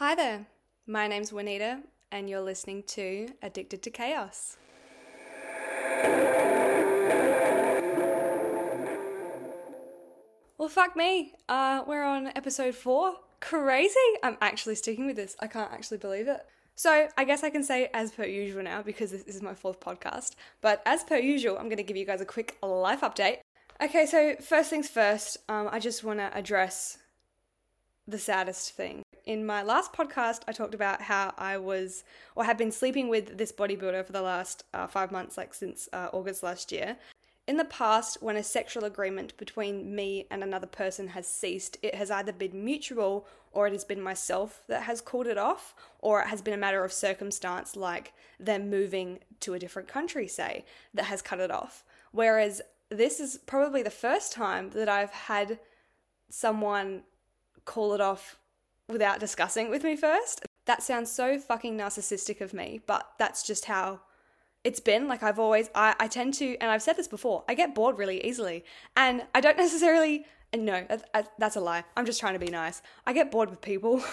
Hi there, my name's Juanita, and you're listening to Addicted to Chaos. Well, fuck me. Uh, we're on episode four. Crazy! I'm actually sticking with this. I can't actually believe it. So, I guess I can say as per usual now because this is my fourth podcast. But as per usual, I'm going to give you guys a quick life update. Okay, so first things first, um, I just want to address the saddest thing. In my last podcast, I talked about how I was or have been sleeping with this bodybuilder for the last uh, five months, like since uh, August last year. In the past, when a sexual agreement between me and another person has ceased, it has either been mutual or it has been myself that has called it off, or it has been a matter of circumstance like them moving to a different country, say, that has cut it off. Whereas this is probably the first time that I've had someone call it off without discussing it with me first. That sounds so fucking narcissistic of me, but that's just how it's been. Like I've always I, I tend to and I've said this before I get bored really easily. And I don't necessarily no that's a lie. I'm just trying to be nice. I get bored with people.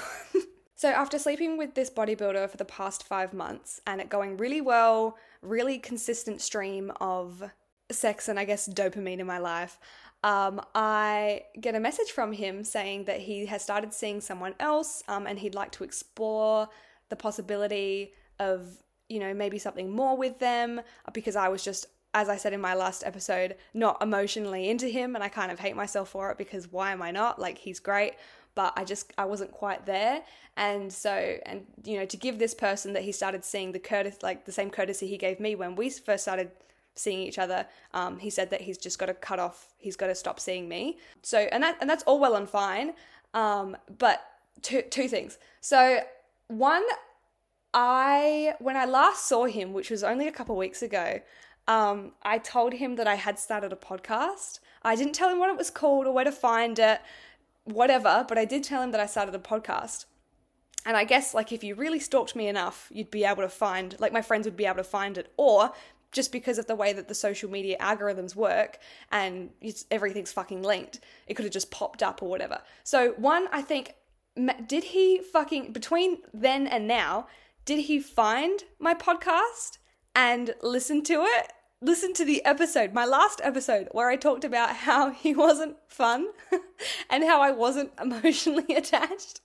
So after sleeping with this bodybuilder for the past five months and it going really well really consistent stream of sex and I guess dopamine in my life um, I get a message from him saying that he has started seeing someone else um, and he'd like to explore the possibility of you know, maybe something more with them because I was just, as I said in my last episode, not emotionally into him and I kind of hate myself for it because why am I not? Like, he's great. But I just I wasn't quite there, and so and you know to give this person that he started seeing the courtesy like the same courtesy he gave me when we first started seeing each other. Um, he said that he's just got to cut off. He's got to stop seeing me. So and that and that's all well and fine. Um, but two two things. So one, I when I last saw him, which was only a couple weeks ago, um, I told him that I had started a podcast. I didn't tell him what it was called or where to find it, whatever, but I did tell him that I started a podcast. And I guess like if you really stalked me enough, you'd be able to find like my friends would be able to find it or just because of the way that the social media algorithms work and everything's fucking linked, it could have just popped up or whatever. So, one, I think, did he fucking, between then and now, did he find my podcast and listen to it? Listen to the episode, my last episode, where I talked about how he wasn't fun and how I wasn't emotionally attached.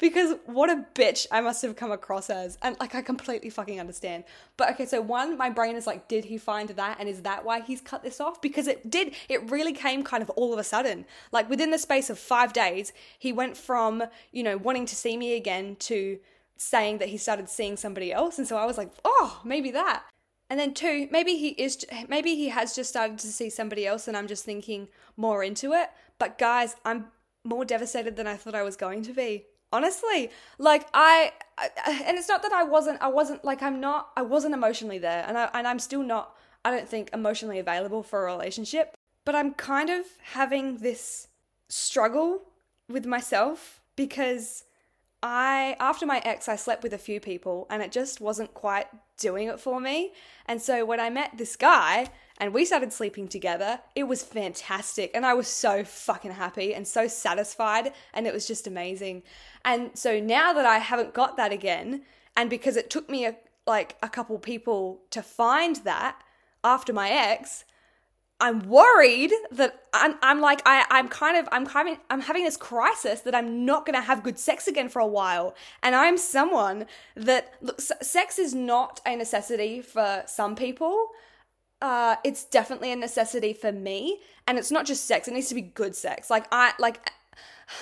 Because what a bitch I must have come across as. And like, I completely fucking understand. But okay, so one, my brain is like, did he find that? And is that why he's cut this off? Because it did, it really came kind of all of a sudden. Like, within the space of five days, he went from, you know, wanting to see me again to saying that he started seeing somebody else. And so I was like, oh, maybe that. And then two, maybe he is, maybe he has just started to see somebody else and I'm just thinking more into it. But guys, I'm more devastated than I thought I was going to be. Honestly, like I, I and it's not that I wasn't, I wasn't like I'm not, I wasn't emotionally there, and I and I'm still not. I don't think emotionally available for a relationship, but I'm kind of having this struggle with myself because I after my ex I slept with a few people and it just wasn't quite doing it for me. And so when I met this guy and we started sleeping together, it was fantastic and I was so fucking happy and so satisfied and it was just amazing. And so now that I haven't got that again and because it took me a, like a couple people to find that after my ex, I'm worried that I'm, I'm like I, I'm kind of I'm having I'm having this crisis that I'm not gonna have good sex again for a while, and I'm someone that look, sex is not a necessity for some people. Uh, it's definitely a necessity for me, and it's not just sex; it needs to be good sex. Like I like,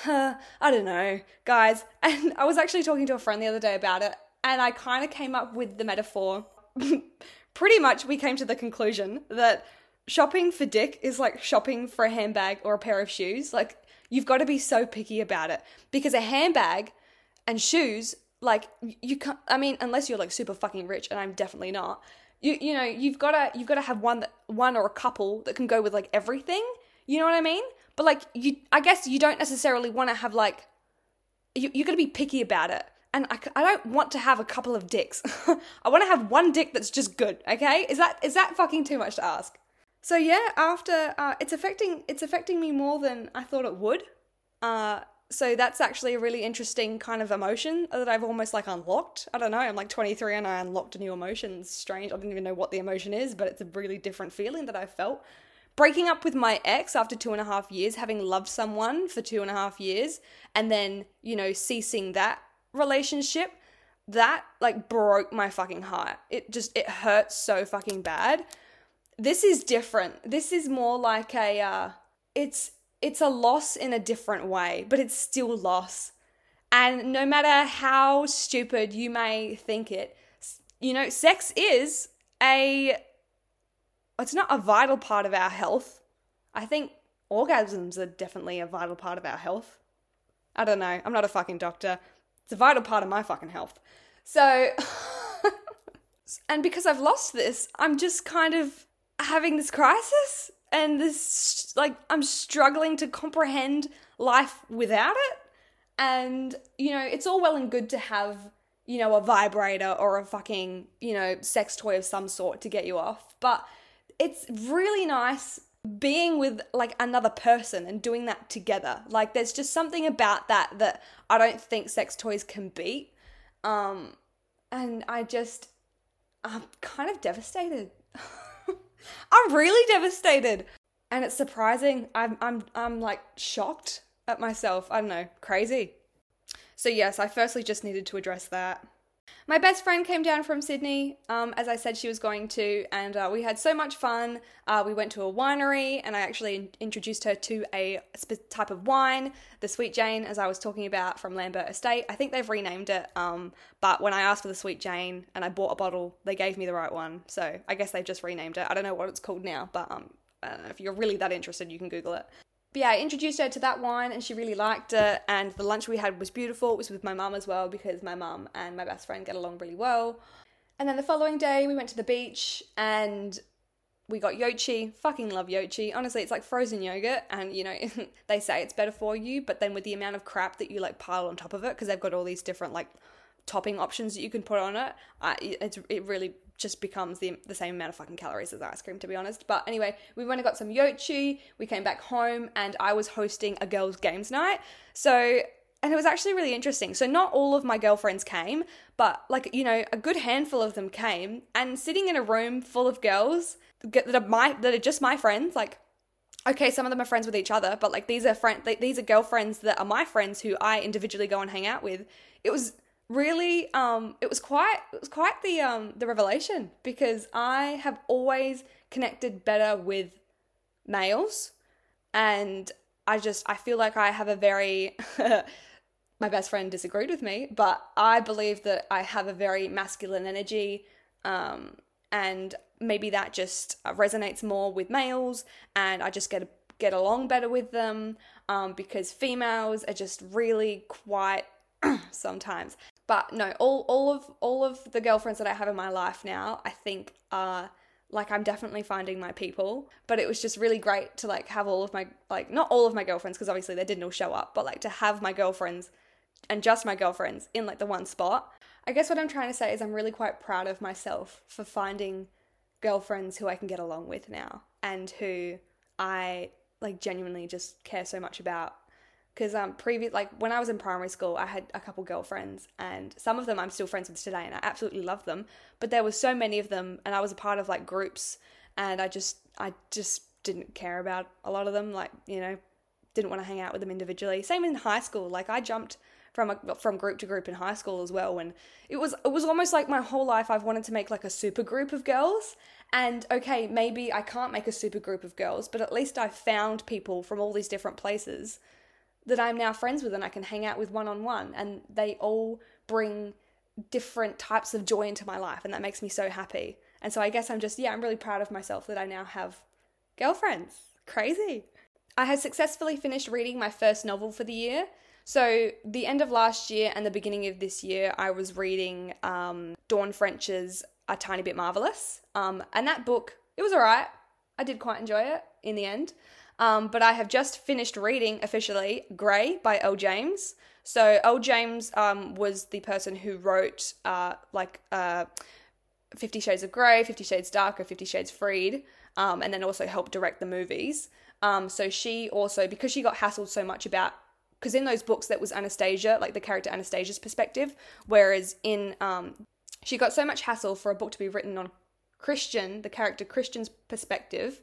uh, I don't know, guys. And I was actually talking to a friend the other day about it, and I kind of came up with the metaphor. Pretty much, we came to the conclusion that shopping for dick is like shopping for a handbag or a pair of shoes. Like you've got to be so picky about it because a handbag and shoes, like you can't. I mean, unless you're like super fucking rich, and I'm definitely not. You you know you've got to you've got to have one that one or a couple that can go with like everything. You know what I mean? But like you, I guess you don't necessarily want to have like you, you're going to be picky about it. And I, I don't want to have a couple of dicks. I want to have one dick that's just good. Okay? Is that is that fucking too much to ask? So yeah, after uh, it's affecting it's affecting me more than I thought it would. Uh, so that's actually a really interesting kind of emotion that I've almost like unlocked. I don't know. I'm like 23 and I unlocked a new emotion. It's strange. I didn't even know what the emotion is, but it's a really different feeling that I felt. Breaking up with my ex after two and a half years, having loved someone for two and a half years, and then, you know, ceasing that relationship, that like broke my fucking heart. It just, it hurts so fucking bad. This is different. This is more like a, uh, it's, it's a loss in a different way, but it's still loss. And no matter how stupid you may think it, you know, sex is a it's not a vital part of our health. I think orgasms are definitely a vital part of our health. I don't know. I'm not a fucking doctor. It's a vital part of my fucking health. So and because I've lost this, I'm just kind of having this crisis and this like I'm struggling to comprehend life without it. And you know, it's all well and good to have, you know, a vibrator or a fucking, you know, sex toy of some sort to get you off, but it's really nice being with like another person and doing that together. Like there's just something about that that I don't think sex toys can beat. Um and I just I'm kind of devastated. I'm really devastated. And it's surprising. I'm I'm I'm like shocked at myself. I don't know, crazy. So yes, I firstly just needed to address that. My best friend came down from Sydney, um, as I said she was going to, and uh, we had so much fun. Uh, we went to a winery, and I actually introduced her to a type of wine, the Sweet Jane, as I was talking about from Lambert Estate. I think they've renamed it, um, but when I asked for the Sweet Jane and I bought a bottle, they gave me the right one. So I guess they've just renamed it. I don't know what it's called now, but um, if you're really that interested, you can Google it. But yeah, I introduced her to that wine and she really liked it. And the lunch we had was beautiful. It was with my mum as well because my mum and my best friend get along really well. And then the following day, we went to the beach and we got yochi. Fucking love yochi. Honestly, it's like frozen yogurt, and you know, they say it's better for you, but then with the amount of crap that you like pile on top of it, because they've got all these different like topping options that you can put on it, uh, it's it really just becomes the, the same amount of fucking calories as ice cream, to be honest. But anyway, we went and got some yochi. We came back home, and I was hosting a girls' games night. So, and it was actually really interesting. So, not all of my girlfriends came, but like, you know, a good handful of them came. And sitting in a room full of girls that are my, that are just my friends, like, okay, some of them are friends with each other, but like these are friend, these are girlfriends that are my friends who I individually go and hang out with. It was really um it was quite it was quite the um the revelation because I have always connected better with males and I just I feel like I have a very my best friend disagreed with me, but I believe that I have a very masculine energy um and maybe that just resonates more with males and I just get get along better with them um because females are just really quite sometimes but no, all all of all of the girlfriends that I have in my life now, I think are like I'm definitely finding my people. But it was just really great to like have all of my like not all of my girlfriends because obviously they didn't all show up, but like to have my girlfriends and just my girlfriends in like the one spot. I guess what I'm trying to say is I'm really quite proud of myself for finding girlfriends who I can get along with now and who I like genuinely just care so much about because um previous like when I was in primary school I had a couple girlfriends and some of them I'm still friends with today and I absolutely love them but there was so many of them and I was a part of like groups and I just I just didn't care about a lot of them like you know didn't want to hang out with them individually. Same in high school like I jumped from a, from group to group in high school as well and it was it was almost like my whole life I've wanted to make like a super group of girls and okay maybe I can't make a super group of girls but at least I've found people from all these different places that I'm now friends with and I can hang out with one on one. And they all bring different types of joy into my life. And that makes me so happy. And so I guess I'm just, yeah, I'm really proud of myself that I now have girlfriends. Crazy. I had successfully finished reading my first novel for the year. So, the end of last year and the beginning of this year, I was reading um, Dawn French's A Tiny Bit Marvelous. Um, and that book, it was alright. I did quite enjoy it in the end. Um, but I have just finished reading officially Grey by Elle James. So Elle James um, was the person who wrote uh, like uh, Fifty Shades of Grey, Fifty Shades Darker, Fifty Shades Freed, um, and then also helped direct the movies. Um, so she also, because she got hassled so much about because in those books that was Anastasia, like the character Anastasia's perspective, whereas in um, she got so much hassle for a book to be written on Christian, the character Christian's perspective,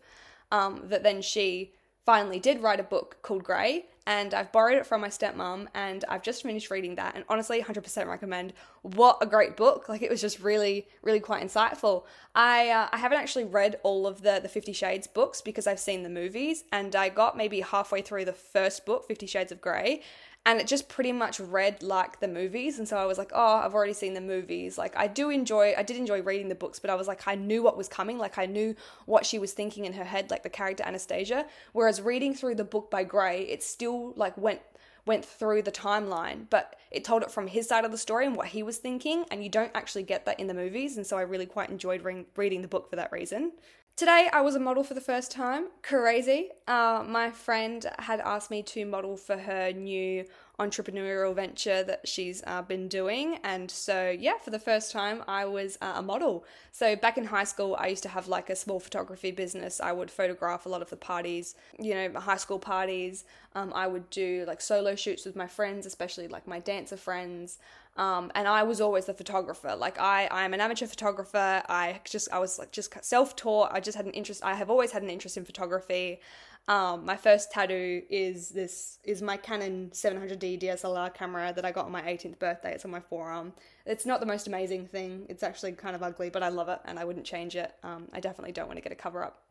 um, that then she finally did write a book called Grey, and I've borrowed it from my stepmom, and I've just finished reading that. And honestly, 100% recommend. What a great book! Like it was just really, really quite insightful. I uh, I haven't actually read all of the the Fifty Shades books because I've seen the movies, and I got maybe halfway through the first book, Fifty Shades of Grey, and it just pretty much read like the movies and so i was like oh i've already seen the movies. Like i do enjoy i did enjoy reading the books but i was like i knew what was coming like i knew what she was thinking in her head like the character anastasia. Whereas reading through the book by Grey it still like went went through the timeline but it told it from his side of the story and what he was thinking and you don't actually get that in the movies and so i really quite enjoyed re- reading the book for that reason Today, I was a model for the first time. Crazy. Uh, my friend had asked me to model for her new entrepreneurial venture that she's uh, been doing. And so, yeah, for the first time, I was uh, a model. So, back in high school, I used to have like a small photography business. I would photograph a lot of the parties, you know, high school parties. Um, I would do like solo shoots with my friends, especially like my dancer friends. Um, and I was always the photographer. Like I, I am an amateur photographer. I just, I was like just self-taught. I just had an interest. I have always had an interest in photography. Um, my first tattoo is this is my Canon 700D DSLR camera that I got on my 18th birthday. It's on my forearm. It's not the most amazing thing. It's actually kind of ugly, but I love it and I wouldn't change it. Um, I definitely don't want to get a cover up.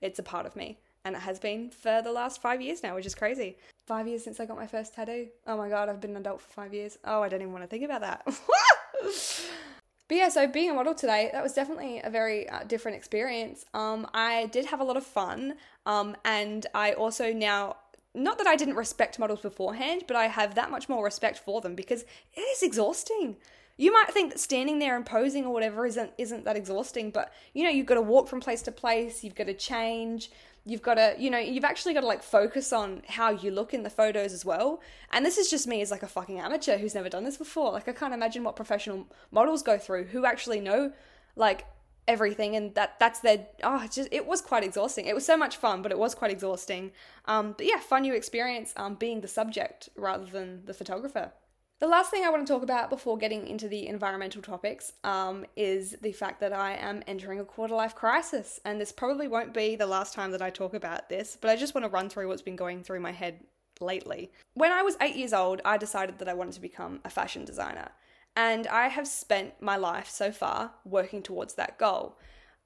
It's a part of me, and it has been for the last five years now, which is crazy. Five years since I got my first tattoo. Oh my god, I've been an adult for five years. Oh, I don't even want to think about that. But yeah, so being a model today, that was definitely a very uh, different experience. Um, I did have a lot of fun, um, and I also now, not that I didn't respect models beforehand, but I have that much more respect for them because it is exhausting. You might think that standing there and posing or whatever isn't isn't that exhausting, but you know you've got to walk from place to place, you've got to change, you've got to you know you've actually got to like focus on how you look in the photos as well. And this is just me as like a fucking amateur who's never done this before. Like i can't imagine what professional models go through who actually know like everything and that that's their oh it just it was quite exhausting. It was so much fun but it was quite exhausting. Um but yeah fun new experience um being the subject rather than the photographer the last thing I want to talk about before getting into the environmental topics um, is the fact that I am entering a quarter life crisis. And this probably won't be the last time that I talk about this, but I just want to run through what's been going through my head lately. When I was eight years old, I decided that I wanted to become a fashion designer. And I have spent my life so far working towards that goal.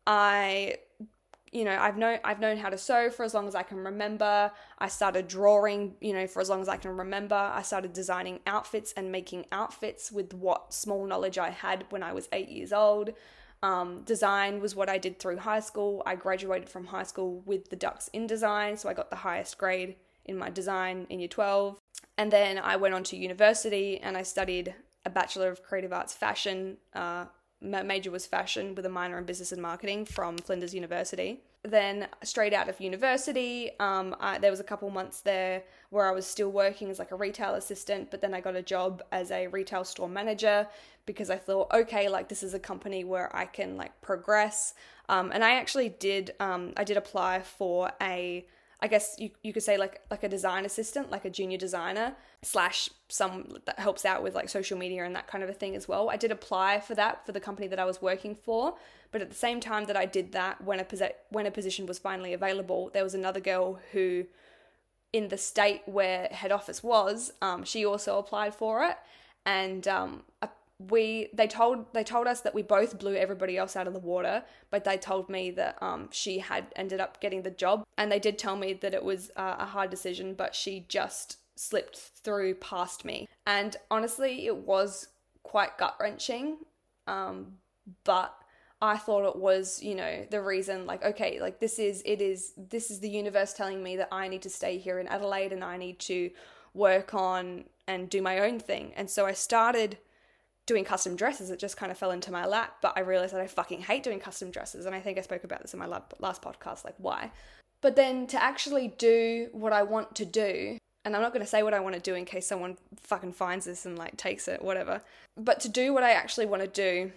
I you know i've known i've known how to sew for as long as i can remember. I started drawing you know for as long as i can remember. I started designing outfits and making outfits with what small knowledge i had when i was eight years old. Um, design was what i did through high school. I graduated from high school with the ducks in design so i got the highest grade in my design in year 12 and then i went on to university and i studied a bachelor of creative arts fashion uh, major was fashion with a minor in business and marketing from Flinders University. Then, straight out of university, um, I, there was a couple months there where I was still working as like a retail assistant, but then I got a job as a retail store manager because I thought, okay, like this is a company where I can like progress. Um, and I actually did, um, I did apply for a I guess you, you could say like like a design assistant, like a junior designer slash some that helps out with like social media and that kind of a thing as well. I did apply for that for the company that I was working for, but at the same time that I did that, when a posi- when a position was finally available, there was another girl who, in the state where head office was, um, she also applied for it, and um, we they told they told us that we both blew everybody else out of the water but they told me that um, she had ended up getting the job and they did tell me that it was uh, a hard decision but she just slipped through past me and honestly it was quite gut wrenching um, but I thought it was, you know, the reason like okay, like this is it is this is the universe telling me that I need to stay here in Adelaide and I need to work on and do my own thing. And so I started doing custom dresses, it just kind of fell into my lap. But I realized that I fucking hate doing custom dresses. And I think I spoke about this in my last podcast, like why. But then to actually do what I want to do, and I'm not going to say what I want to do in case someone fucking finds this and like takes it, whatever. But to do what I actually want to do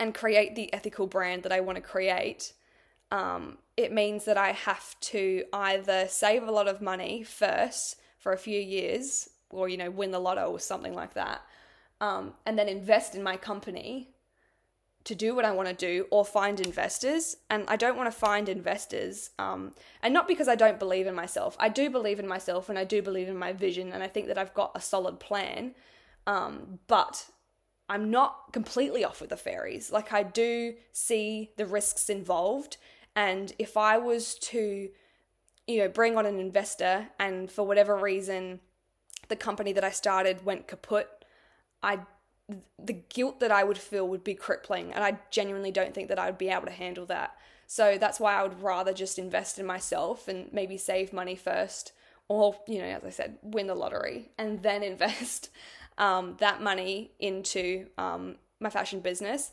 and create the ethical brand that I want to create, um, it means that I have to either save a lot of money first for a few years or, you know, win the lotto or something like that, um, and then invest in my company to do what I want to do or find investors. And I don't want to find investors. Um, and not because I don't believe in myself. I do believe in myself and I do believe in my vision. And I think that I've got a solid plan. Um, but I'm not completely off with the fairies. Like, I do see the risks involved. And if I was to, you know, bring on an investor and for whatever reason the company that I started went kaput, I the guilt that I would feel would be crippling, and I genuinely don't think that I would be able to handle that. So that's why I would rather just invest in myself and maybe save money first, or you know, as I said, win the lottery and then invest um, that money into um, my fashion business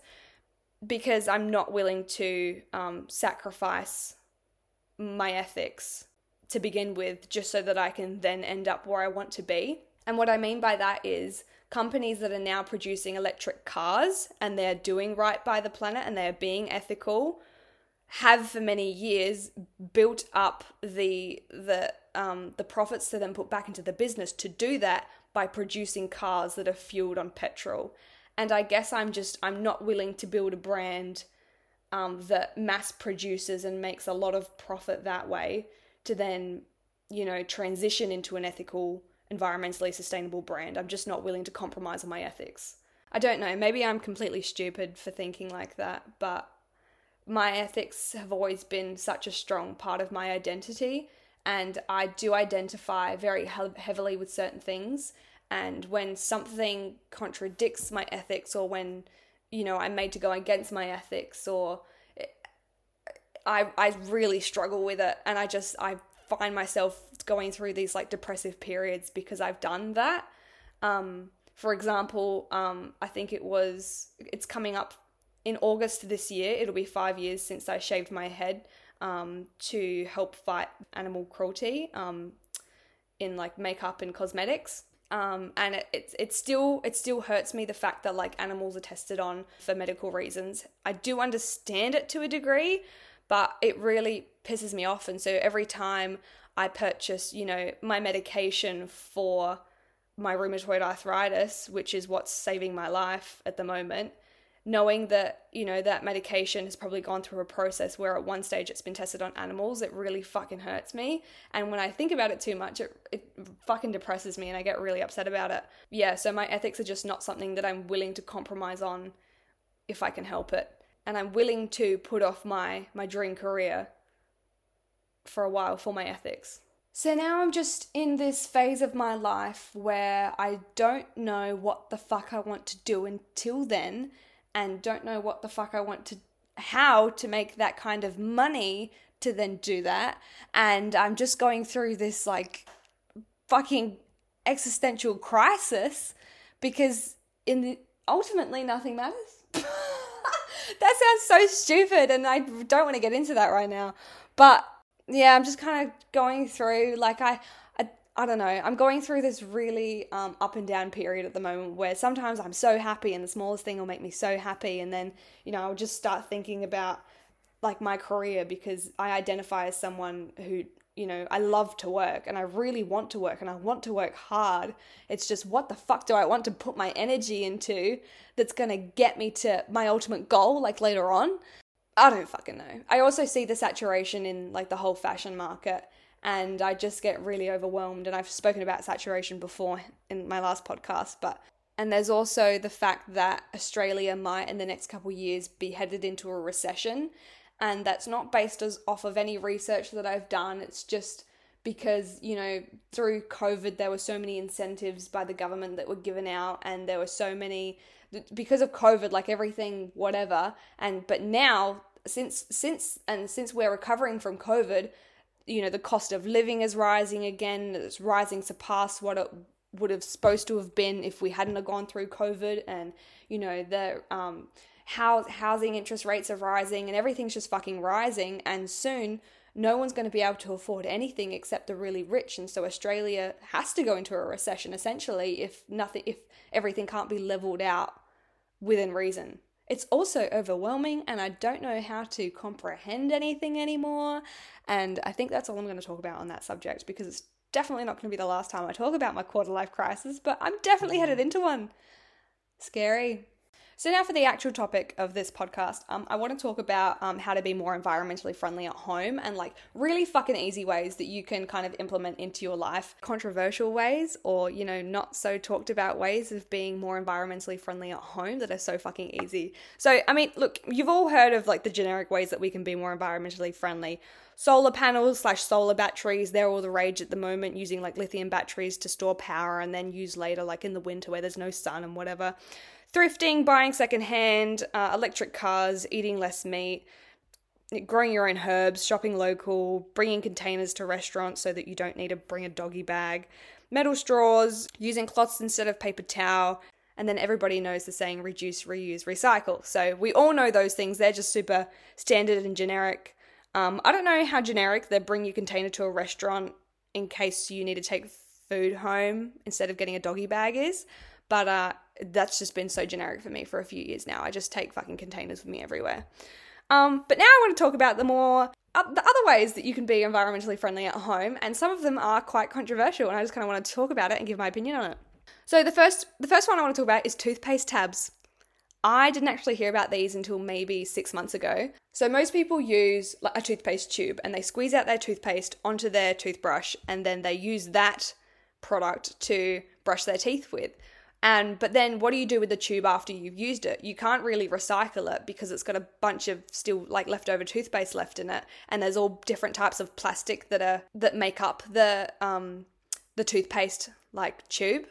because I'm not willing to um, sacrifice my ethics to begin with, just so that I can then end up where I want to be. And what I mean by that is companies that are now producing electric cars and they're doing right by the planet and they're being ethical have for many years built up the the um, the profits to then put back into the business to do that by producing cars that are fueled on petrol. And I guess I'm just I'm not willing to build a brand um, that mass produces and makes a lot of profit that way to then you know transition into an ethical environmentally sustainable brand. I'm just not willing to compromise on my ethics. I don't know, maybe I'm completely stupid for thinking like that, but my ethics have always been such a strong part of my identity, and I do identify very heavily with certain things. And when something contradicts my ethics, or when you know I'm made to go against my ethics, or eh, I I really struggle with it, and I just I find myself going through these like depressive periods because I've done that. Um, for example, um, I think it was it's coming up in August this year. It'll be five years since I shaved my head um, to help fight animal cruelty um, in like makeup and cosmetics. Um, and it, it, it still it still hurts me the fact that like animals are tested on for medical reasons. I do understand it to a degree, but it really pisses me off. And so every time I purchase, you know, my medication for my rheumatoid arthritis, which is what's saving my life at the moment, knowing that, you know, that medication has probably gone through a process where at one stage it's been tested on animals, it really fucking hurts me. And when I think about it too much, it, it fucking depresses me and I get really upset about it. Yeah, so my ethics are just not something that I'm willing to compromise on if I can help it and I'm willing to put off my my dream career for a while for my ethics. So now I'm just in this phase of my life where I don't know what the fuck I want to do until then and don't know what the fuck I want to how to make that kind of money to then do that and I'm just going through this like fucking existential crisis because in the ultimately nothing matters. that sounds so stupid, and I don't want to get into that right now. But yeah, I'm just kind of going through like I, I, I don't know. I'm going through this really um, up and down period at the moment where sometimes I'm so happy, and the smallest thing will make me so happy, and then you know I'll just start thinking about like my career because I identify as someone who you know, I love to work and I really want to work and I want to work hard. It's just what the fuck do I want to put my energy into that's going to get me to my ultimate goal like later on? I don't fucking know. I also see the saturation in like the whole fashion market and I just get really overwhelmed and I've spoken about saturation before in my last podcast, but and there's also the fact that Australia might in the next couple years be headed into a recession and that's not based as off of any research that I've done. It's just because you know through COVID there were so many incentives by the government that were given out, and there were so many because of COVID, like everything, whatever. And but now since since and since we're recovering from COVID, you know the cost of living is rising again. It's rising surpass what it would have supposed to have been if we hadn't have gone through COVID, and you know the um how housing interest rates are rising and everything's just fucking rising and soon no one's going to be able to afford anything except the really rich and so Australia has to go into a recession essentially if nothing if everything can't be leveled out within reason. It's also overwhelming and I don't know how to comprehend anything anymore and I think that's all I'm going to talk about on that subject because it's definitely not going to be the last time I talk about my quarter life crisis, but I'm definitely headed mm-hmm. into one. Scary. So, now for the actual topic of this podcast, um, I want to talk about um, how to be more environmentally friendly at home and like really fucking easy ways that you can kind of implement into your life. Controversial ways or, you know, not so talked about ways of being more environmentally friendly at home that are so fucking easy. So, I mean, look, you've all heard of like the generic ways that we can be more environmentally friendly solar panels slash solar batteries they're all the rage at the moment using like lithium batteries to store power and then use later like in the winter where there's no sun and whatever thrifting, buying secondhand, uh, electric cars, eating less meat, growing your own herbs, shopping local, bringing containers to restaurants so that you don't need to bring a doggy bag, metal straws, using cloths instead of paper towel. And then everybody knows the saying reduce, reuse, recycle. So we all know those things. They're just super standard and generic. Um, I don't know how generic the bring your container to a restaurant in case you need to take food home instead of getting a doggy bag is. But uh, that's just been so generic for me for a few years now. I just take fucking containers with me everywhere. Um, but now I want to talk about the more uh, the other ways that you can be environmentally friendly at home, and some of them are quite controversial, and I just kind of want to talk about it and give my opinion on it. So the first the first one I want to talk about is toothpaste tabs. I didn't actually hear about these until maybe six months ago. So most people use like a toothpaste tube and they squeeze out their toothpaste onto their toothbrush and then they use that product to brush their teeth with. And but then what do you do with the tube after you've used it? You can't really recycle it because it's got a bunch of still like leftover toothpaste left in it and there's all different types of plastic that are that make up the um the toothpaste like tube.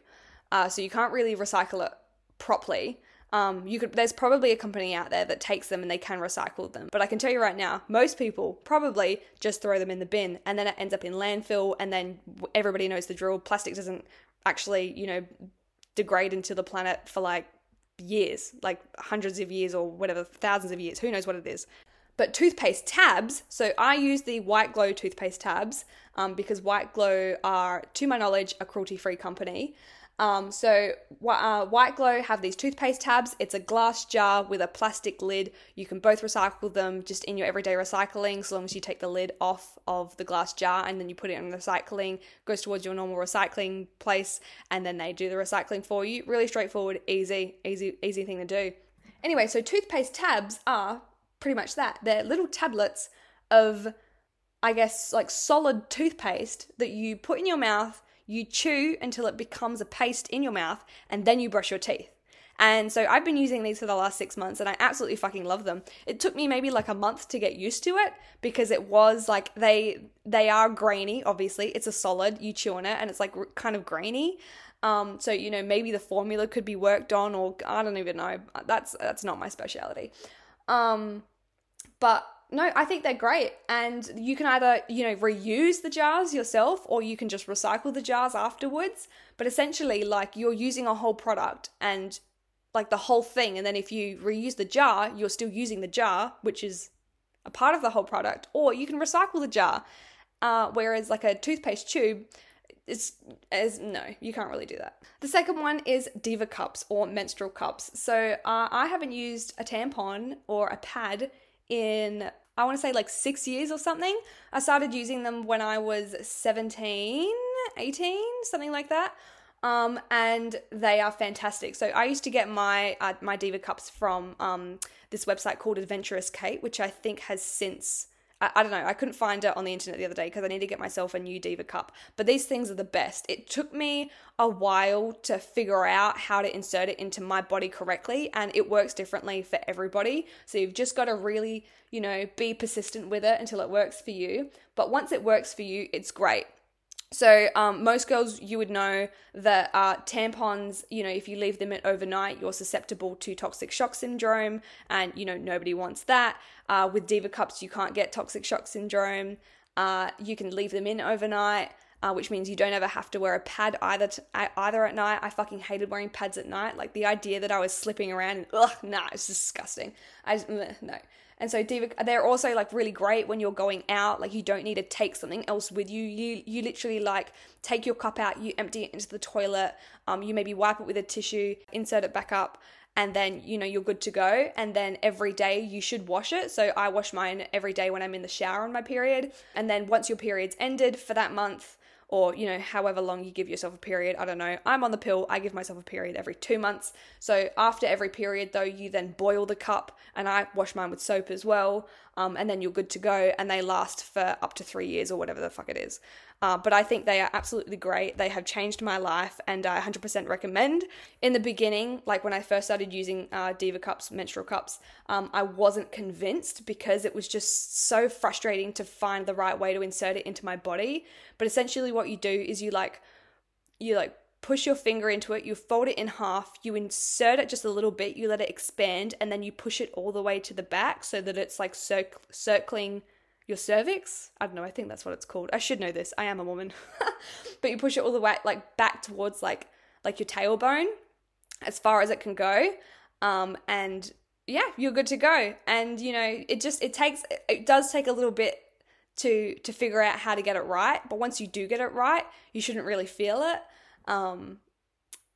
Uh, so you can't really recycle it properly. Um, you could there's probably a company out there that takes them and they can recycle them. But I can tell you right now, most people probably just throw them in the bin and then it ends up in landfill and then everybody knows the drill. Plastic doesn't actually, you know, degrade into the planet for like years, like hundreds of years or whatever, thousands of years, who knows what it is. But toothpaste tabs, so I use the White Glo toothpaste tabs um, because White Glo are, to my knowledge, a cruelty free company. Um, so uh, White Glo have these toothpaste tabs. It's a glass jar with a plastic lid. You can both recycle them just in your everyday recycling, so long as you take the lid off of the glass jar and then you put it in recycling. Goes towards your normal recycling place, and then they do the recycling for you. Really straightforward, easy, easy, easy thing to do. Anyway, so toothpaste tabs are pretty much that. They're little tablets of, I guess, like solid toothpaste that you put in your mouth you chew until it becomes a paste in your mouth, and then you brush your teeth. And so I've been using these for the last six months and I absolutely fucking love them. It took me maybe like a month to get used to it because it was like they they are grainy, obviously. It's a solid, you chew on it and it's like kind of grainy. Um, so you know maybe the formula could be worked on or I don't even know. That's that's not my speciality. Um, but no, I think they're great. And you can either, you know, reuse the jars yourself or you can just recycle the jars afterwards. But essentially, like you're using a whole product and like the whole thing. And then if you reuse the jar, you're still using the jar, which is a part of the whole product. Or you can recycle the jar. Uh, whereas like a toothpaste tube, it's no, you can't really do that. The second one is Diva cups or menstrual cups. So uh, I haven't used a tampon or a pad in I want to say like six years or something. I started using them when I was 17, 18, something like that. Um, and they are fantastic. So I used to get my uh, my Diva cups from um, this website called Adventurous Kate, which I think has since I, I don't know. I couldn't find it on the internet the other day because I need to get myself a new Diva cup. But these things are the best. It took me a while to figure out how to insert it into my body correctly, and it works differently for everybody. So you've just got to really, you know, be persistent with it until it works for you. But once it works for you, it's great. So, um, most girls, you would know that uh, tampons, you know, if you leave them overnight, you're susceptible to toxic shock syndrome, and you know, nobody wants that. Uh, with Diva cups, you can't get toxic shock syndrome. Uh, you can leave them in overnight. Uh, which means you don't ever have to wear a pad either t- either at night. I fucking hated wearing pads at night. Like the idea that I was slipping around and ugh, nah, it's disgusting. I just, no. And so Diva, they're also like really great when you're going out. Like you don't need to take something else with you. You you literally like take your cup out, you empty it into the toilet. Um, you maybe wipe it with a tissue, insert it back up, and then you know you're good to go. And then every day you should wash it. So I wash mine every day when I'm in the shower on my period. And then once your period's ended for that month, or you know however long you give yourself a period i don't know. I'm on the pill i give myself a period every two months. So after every period though you then boil the cup and i wash mine with soap as well um, and then you're good to go and they last for up to three years or whatever the fuck it is uh, but I think they are absolutely great. They have changed my life and I 100% recommend. In the beginning, like when I first started using uh, Diva cups, menstrual cups, um, I wasn't convinced because it was just so frustrating to find the right way to insert it into my body. But essentially, what you do is you like, you like push your finger into it, you fold it in half, you insert it just a little bit, you let it expand, and then you push it all the way to the back so that it's like circ- circling your cervix. I don't know, I think that's what it's called. I should know this. I am a woman. but you push it all the way like back towards like like your tailbone as far as it can go. Um, and yeah, you're good to go. And you know, it just it takes it does take a little bit to to figure out how to get it right, but once you do get it right, you shouldn't really feel it. Um,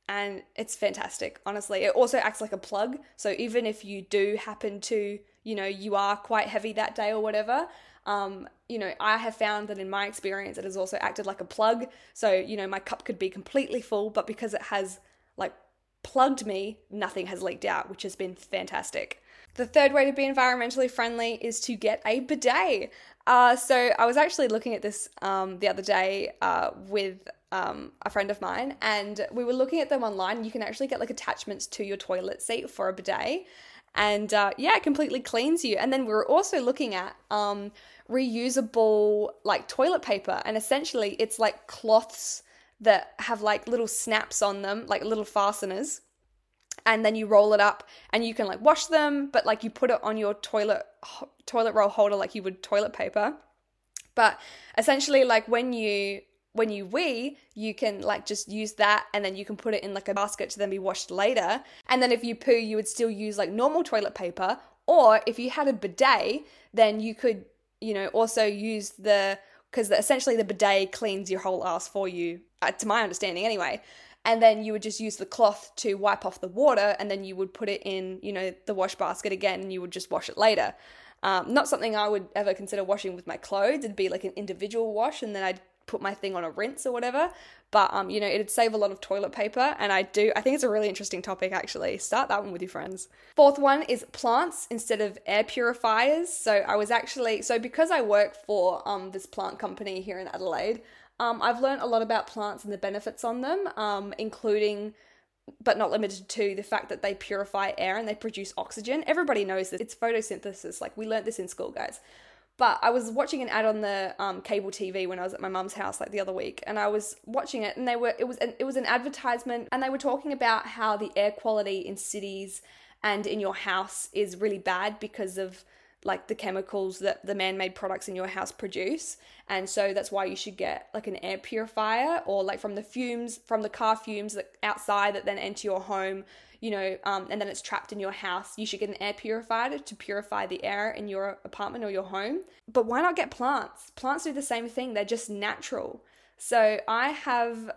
and it's fantastic, honestly. It also acts like a plug, so even if you do happen to, you know, you are quite heavy that day or whatever, um, you know, I have found that in my experience, it has also acted like a plug. So, you know, my cup could be completely full, but because it has like plugged me, nothing has leaked out, which has been fantastic. The third way to be environmentally friendly is to get a bidet. Uh, so I was actually looking at this um, the other day uh, with um, a friend of mine, and we were looking at them online. You can actually get like attachments to your toilet seat for a bidet, and uh, yeah, it completely cleans you. And then we were also looking at um, reusable like toilet paper and essentially it's like cloths that have like little snaps on them like little fasteners and then you roll it up and you can like wash them but like you put it on your toilet toilet roll holder like you would toilet paper but essentially like when you when you wee, you can like just use that and then you can put it in like a basket to then be washed later. And then if you poo, you would still use like normal toilet paper. Or if you had a bidet, then you could you know, also use the because essentially the bidet cleans your whole ass for you, uh, to my understanding anyway. And then you would just use the cloth to wipe off the water, and then you would put it in, you know, the wash basket again, and you would just wash it later. Um, not something I would ever consider washing with my clothes. It'd be like an individual wash, and then I'd put my thing on a rinse or whatever. But um, you know, it'd save a lot of toilet paper, and I do. I think it's a really interesting topic. Actually, start that one with your friends. Fourth one is plants instead of air purifiers. So I was actually so because I work for um this plant company here in Adelaide. Um, I've learned a lot about plants and the benefits on them, um, including but not limited to the fact that they purify air and they produce oxygen. Everybody knows this. It's photosynthesis. Like we learned this in school, guys. But I was watching an ad on the um, cable TV when I was at my mum's house like the other week, and I was watching it, and they were it was an, it was an advertisement, and they were talking about how the air quality in cities and in your house is really bad because of like the chemicals that the man-made products in your house produce. And so that's why you should get like an air purifier or like from the fumes from the car fumes that outside that then enter your home you know, um, and then it's trapped in your house, you should get an air purifier to purify the air in your apartment or your home. But why not get plants? Plants do the same thing, they're just natural. So I have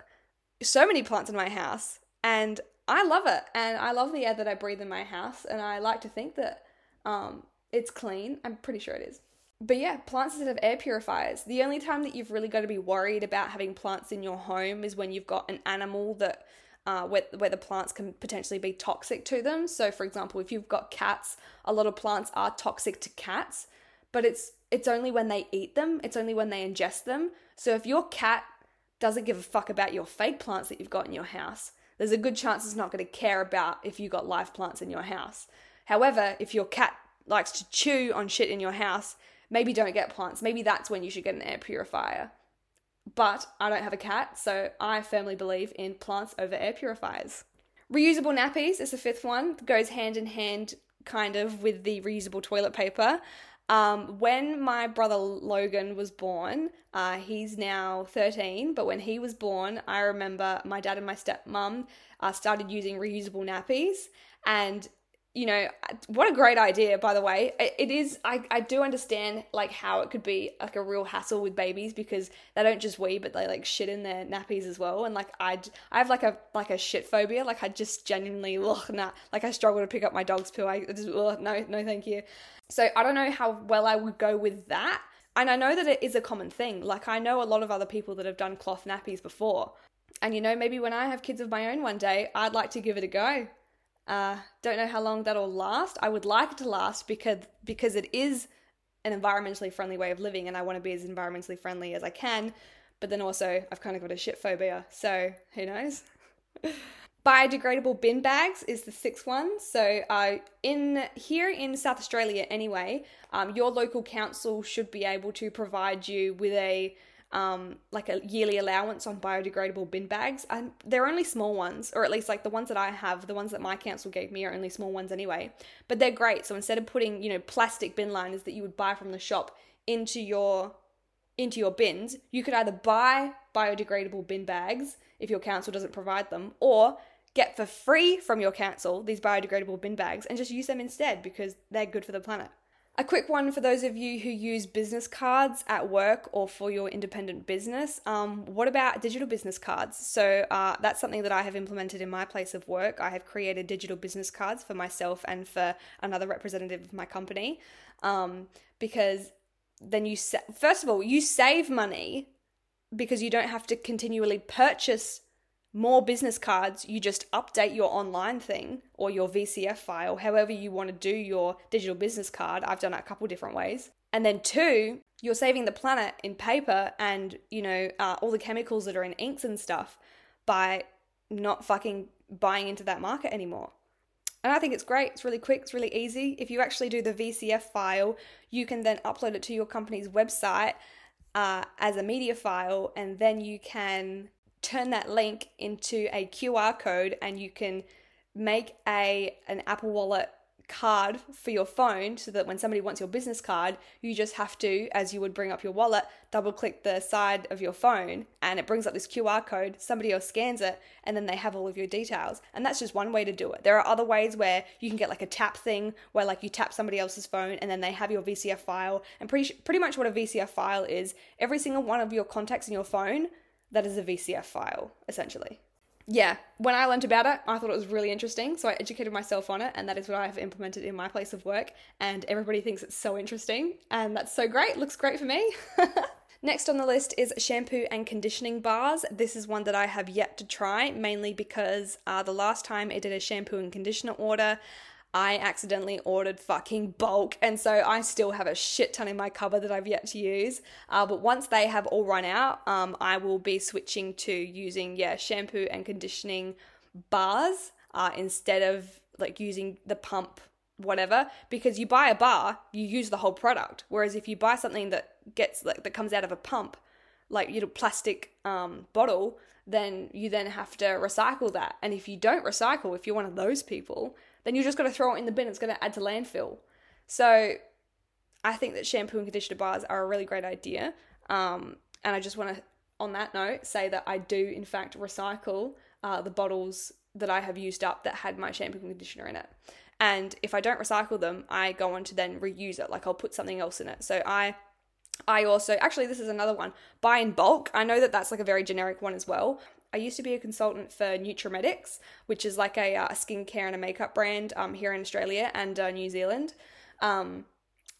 so many plants in my house and I love it. And I love the air that I breathe in my house. And I like to think that um, it's clean. I'm pretty sure it is. But yeah, plants instead of air purifiers. The only time that you've really got to be worried about having plants in your home is when you've got an animal that uh, where, where the plants can potentially be toxic to them. So, for example, if you've got cats, a lot of plants are toxic to cats, but it's it's only when they eat them, it's only when they ingest them. So, if your cat doesn't give a fuck about your fake plants that you've got in your house, there's a good chance it's not going to care about if you've got live plants in your house. However, if your cat likes to chew on shit in your house, maybe don't get plants. Maybe that's when you should get an air purifier. But I don't have a cat, so I firmly believe in plants over air purifiers. Reusable nappies is the fifth one, goes hand in hand kind of with the reusable toilet paper. Um, when my brother Logan was born, uh, he's now 13, but when he was born, I remember my dad and my stepmom uh, started using reusable nappies, and you know what a great idea by the way. It is I, I do understand like how it could be like a real hassle with babies because they don't just wee but they like shit in their nappies as well. And like i i have like a like a shit phobia. Like i just genuinely ugh, nah. Like i struggle to pick up my dog's poo. I just ugh, no no thank you. So i don't know how well i would go with that. And I know that it is a common thing. Like, I know a lot of other people that have done cloth nappies before. And, you know, maybe when I have kids of my own one day, I'd like to give it a go. Uh, don't know how long that'll last. I would like it to last because because it is an environmentally friendly way of living, and I want to be as environmentally friendly as I can. But then also, I've kind of got a shit phobia, so who knows? Biodegradable bin bags is the sixth one. So, uh, in here in South Australia, anyway, um, your local council should be able to provide you with a um, like a yearly allowance on biodegradable bin bags. And they're only small ones, or at least like the ones that I have, the ones that my council gave me are only small ones anyway. But they're great. So instead of putting, you know, plastic bin liners that you would buy from the shop into your into your bins, you could either buy biodegradable bin bags if your council doesn't provide them, or get for free from your council these biodegradable bin bags and just use them instead because they're good for the planet. A quick one for those of you who use business cards at work or for your independent business. Um, what about digital business cards? So, uh, that's something that I have implemented in my place of work. I have created digital business cards for myself and for another representative of my company um, because then you, sa- first of all, you save money because you don't have to continually purchase more business cards, you just update your online thing or your VCF file, however you want to do your digital business card. I've done it a couple different ways. And then two, you're saving the planet in paper and, you know, uh, all the chemicals that are in inks and stuff by not fucking buying into that market anymore. And I think it's great. It's really quick. It's really easy. If you actually do the VCF file, you can then upload it to your company's website uh, as a media file, and then you can turn that link into a QR code and you can make a an Apple Wallet card for your phone so that when somebody wants your business card, you just have to, as you would bring up your wallet, double click the side of your phone and it brings up this QR code. Somebody else scans it and then they have all of your details. And that's just one way to do it. There are other ways where you can get like a tap thing where like you tap somebody else's phone and then they have your VCF file. And pretty, pretty much what a VCF file is, every single one of your contacts in your phone that is a VCF file, essentially. Yeah, when I learned about it, I thought it was really interesting, so I educated myself on it, and that is what I have implemented in my place of work. And everybody thinks it's so interesting, and that's so great. Looks great for me. Next on the list is shampoo and conditioning bars. This is one that I have yet to try, mainly because uh, the last time I did a shampoo and conditioner order, I accidentally ordered fucking bulk, and so I still have a shit ton in my cupboard that I've yet to use. Uh, but once they have all run out, um, I will be switching to using yeah shampoo and conditioning bars uh, instead of like using the pump whatever. Because you buy a bar you use the whole product. Whereas if you buy something that gets like that comes out of a pump like you know plastic um, bottle then you then have to recycle that. And if you don't recycle if you're one of those people then you're just going to throw it in the bin. It's going to add to landfill. So I think that shampoo and conditioner bars are a really great idea. Um, and I just want to, on that note, say that I do, in fact, recycle uh, the bottles that I have used up that had my shampoo and conditioner in it. And if I don't recycle them, I go on to then reuse it. Like I'll put something else in it. So I I also actually this is another one. Buy in bulk. I know that that's like a very generic one as well. I used to be a consultant for Nutrimetics, which is like a, uh, skincare and a makeup brand um, here in Australia and uh, New Zealand. Um,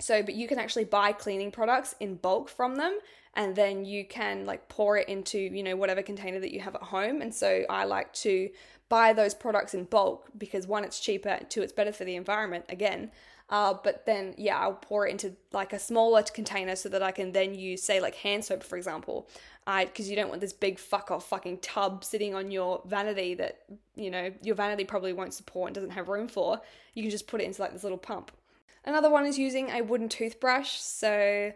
so, but you can actually buy cleaning products in bulk from them, and then you can like pour it into you know whatever container that you have at home. And so I like to buy those products in bulk because one, it's cheaper, two, it's better for the environment. Again, uh, but then, yeah, I'll pour it into like a smaller container so that I can then use, say, like hand soap, for example. Because you don't want this big fuck off fucking tub sitting on your vanity that, you know, your vanity probably won't support and doesn't have room for. You can just put it into like this little pump. Another one is using a wooden toothbrush. So,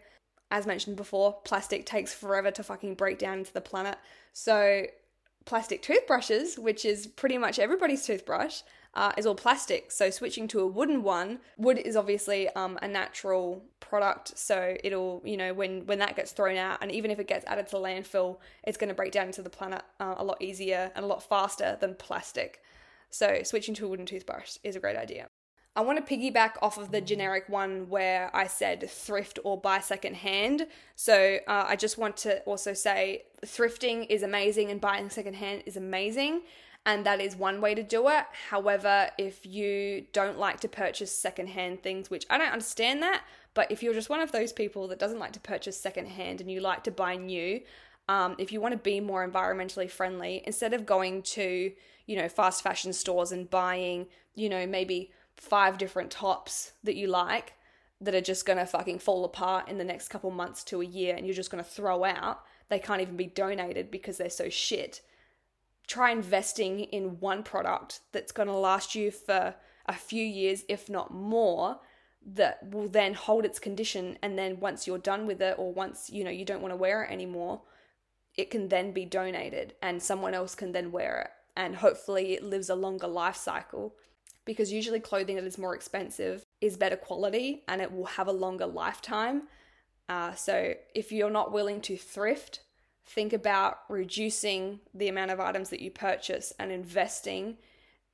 as mentioned before, plastic takes forever to fucking break down into the planet. So, plastic toothbrushes, which is pretty much everybody's toothbrush, uh, is all plastic. So switching to a wooden one, wood is obviously um, a natural product. So it'll, you know, when when that gets thrown out, and even if it gets added to landfill, it's going to break down into the planet uh, a lot easier and a lot faster than plastic. So switching to a wooden toothbrush is a great idea. I want to piggyback off of the generic one where I said thrift or buy second hand. So uh, I just want to also say thrifting is amazing and buying second hand is amazing. And that is one way to do it. However, if you don't like to purchase secondhand things, which I don't understand that, but if you're just one of those people that doesn't like to purchase secondhand and you like to buy new, um, if you want to be more environmentally friendly, instead of going to, you know, fast fashion stores and buying, you know, maybe five different tops that you like that are just gonna fucking fall apart in the next couple months to a year and you're just gonna throw out, they can't even be donated because they're so shit. Try investing in one product that's gonna last you for a few years, if not more, that will then hold its condition and then once you're done with it or once you know you don't want to wear it anymore it can then be donated and someone else can then wear it and hopefully it lives a longer life cycle because usually clothing that is more expensive is better quality and it will have a longer lifetime. Uh, so if you're not willing to thrift, think about reducing the amount of items that you purchase and investing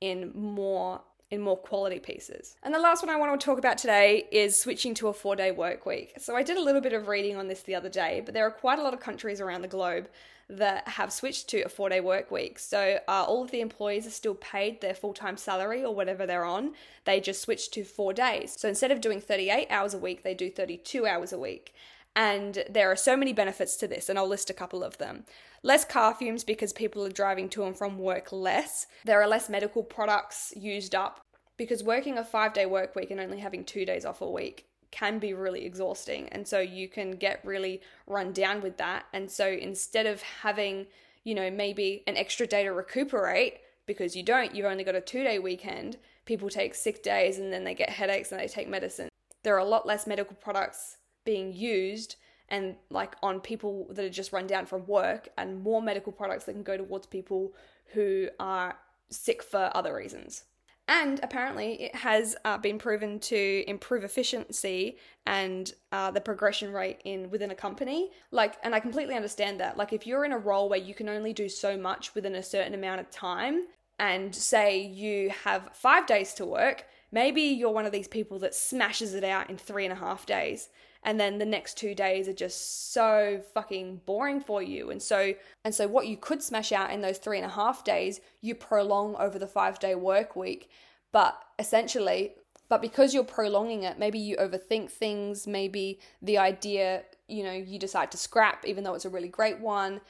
in more in more quality pieces. And the last one I want to talk about today is switching to a four day work week. So I did a little bit of reading on this the other day, but there are quite a lot of countries around the globe that have switched to a four day work week. So uh, all of the employees are still paid their full time salary or whatever they're on. They just switch to four days. So instead of doing 38 hours a week, they do 32 hours a week. And there are so many benefits to this, and I'll list a couple of them. Less car fumes because people are driving to and from work less. There are less medical products used up because working a five day work week and only having two days off a week can be really exhausting. And so you can get really run down with that. And so instead of having, you know, maybe an extra day to recuperate, because you don't, you've only got a two day weekend, people take sick days and then they get headaches and they take medicine. There are a lot less medical products being used and like on people that are just run down from work and more medical products that can go towards people who are sick for other reasons. And apparently, it has uh, been proven to improve efficiency and uh, the progression rate in within a company. Like, and I completely understand that. Like, if you're in a role where you can only do so much within a certain amount of time, and say you have five days to work, maybe you're one of these people that smashes it out in three and a half days and then the next two days are just so fucking boring for you. And so and so what you could smash out in those three and a half days you prolong over the five day work week. But essentially but because you're prolonging it maybe you overthink things. Maybe the idea you know you decide to scrap even though it's a really great one.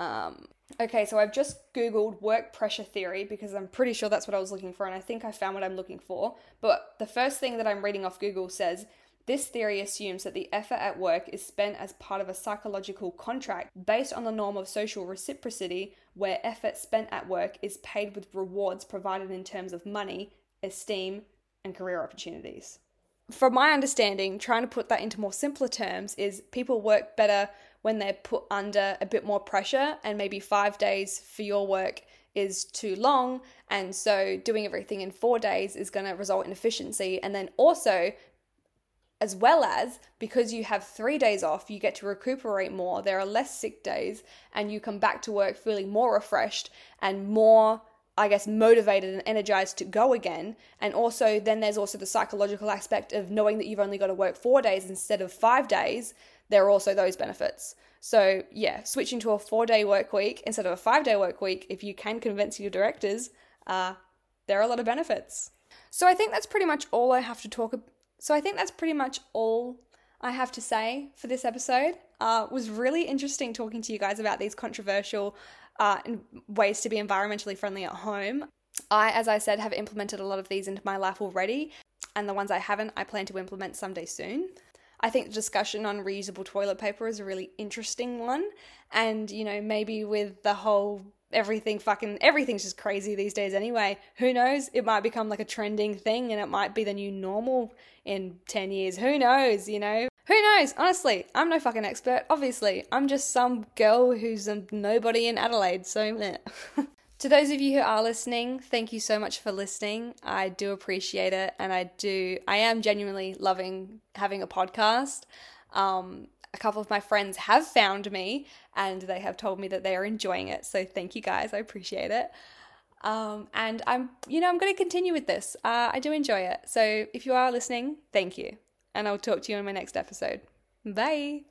Um, okay so i've just googled work pressure theory because i'm pretty sure that's what i was looking for and i think i found what i'm looking for. But the first thing that i'm reading off google says this theory assumes that the effort at work is spent as part of a psychological contract based on the norm of social reciprocity, where effort spent at work is paid with rewards provided in terms of money, esteem, and career opportunities. From my understanding, trying to put that into more simpler terms is people work better when they're put under a bit more pressure, and maybe five days for your work is too long, and so doing everything in four days is going to result in efficiency. And then also, as well as because you have three days off, you get to recuperate more. There are less sick days, and you come back to work feeling more refreshed and more, I guess, motivated and energized to go again. And also, then there's also the psychological aspect of knowing that you've only got to work four days instead of five days. There are also those benefits. So, yeah, switching to a four day work week instead of a five day work week, if you can convince your directors, uh, there are a lot of benefits. So, I think that's pretty much all I have to talk about so I think that's pretty much all I have to say for this episode. Uh, was really interesting talking to you guys about these controversial uh, ways to be environmentally friendly at home. I, as I said, have implemented a lot of these into my life already, and the ones I haven't, I plan to implement someday soon. I think the discussion on reusable toilet paper is a really interesting one, and you know, maybe with the whole everything fucking everything's just crazy these days anyway. Who knows? It might become like a trending thing and it might be the new normal in 10 years. Who knows, you know? Who knows? Honestly, I'm no fucking expert. Obviously, I'm just some girl who's a nobody in Adelaide, so To those of you who are listening, thank you so much for listening. I do appreciate it and I do I am genuinely loving having a podcast. Um a couple of my friends have found me and they have told me that they are enjoying it. So thank you guys. I appreciate it. Um, and I'm, you know, I'm going to continue with this. Uh, I do enjoy it. So if you are listening, thank you. And I'll talk to you in my next episode. Bye.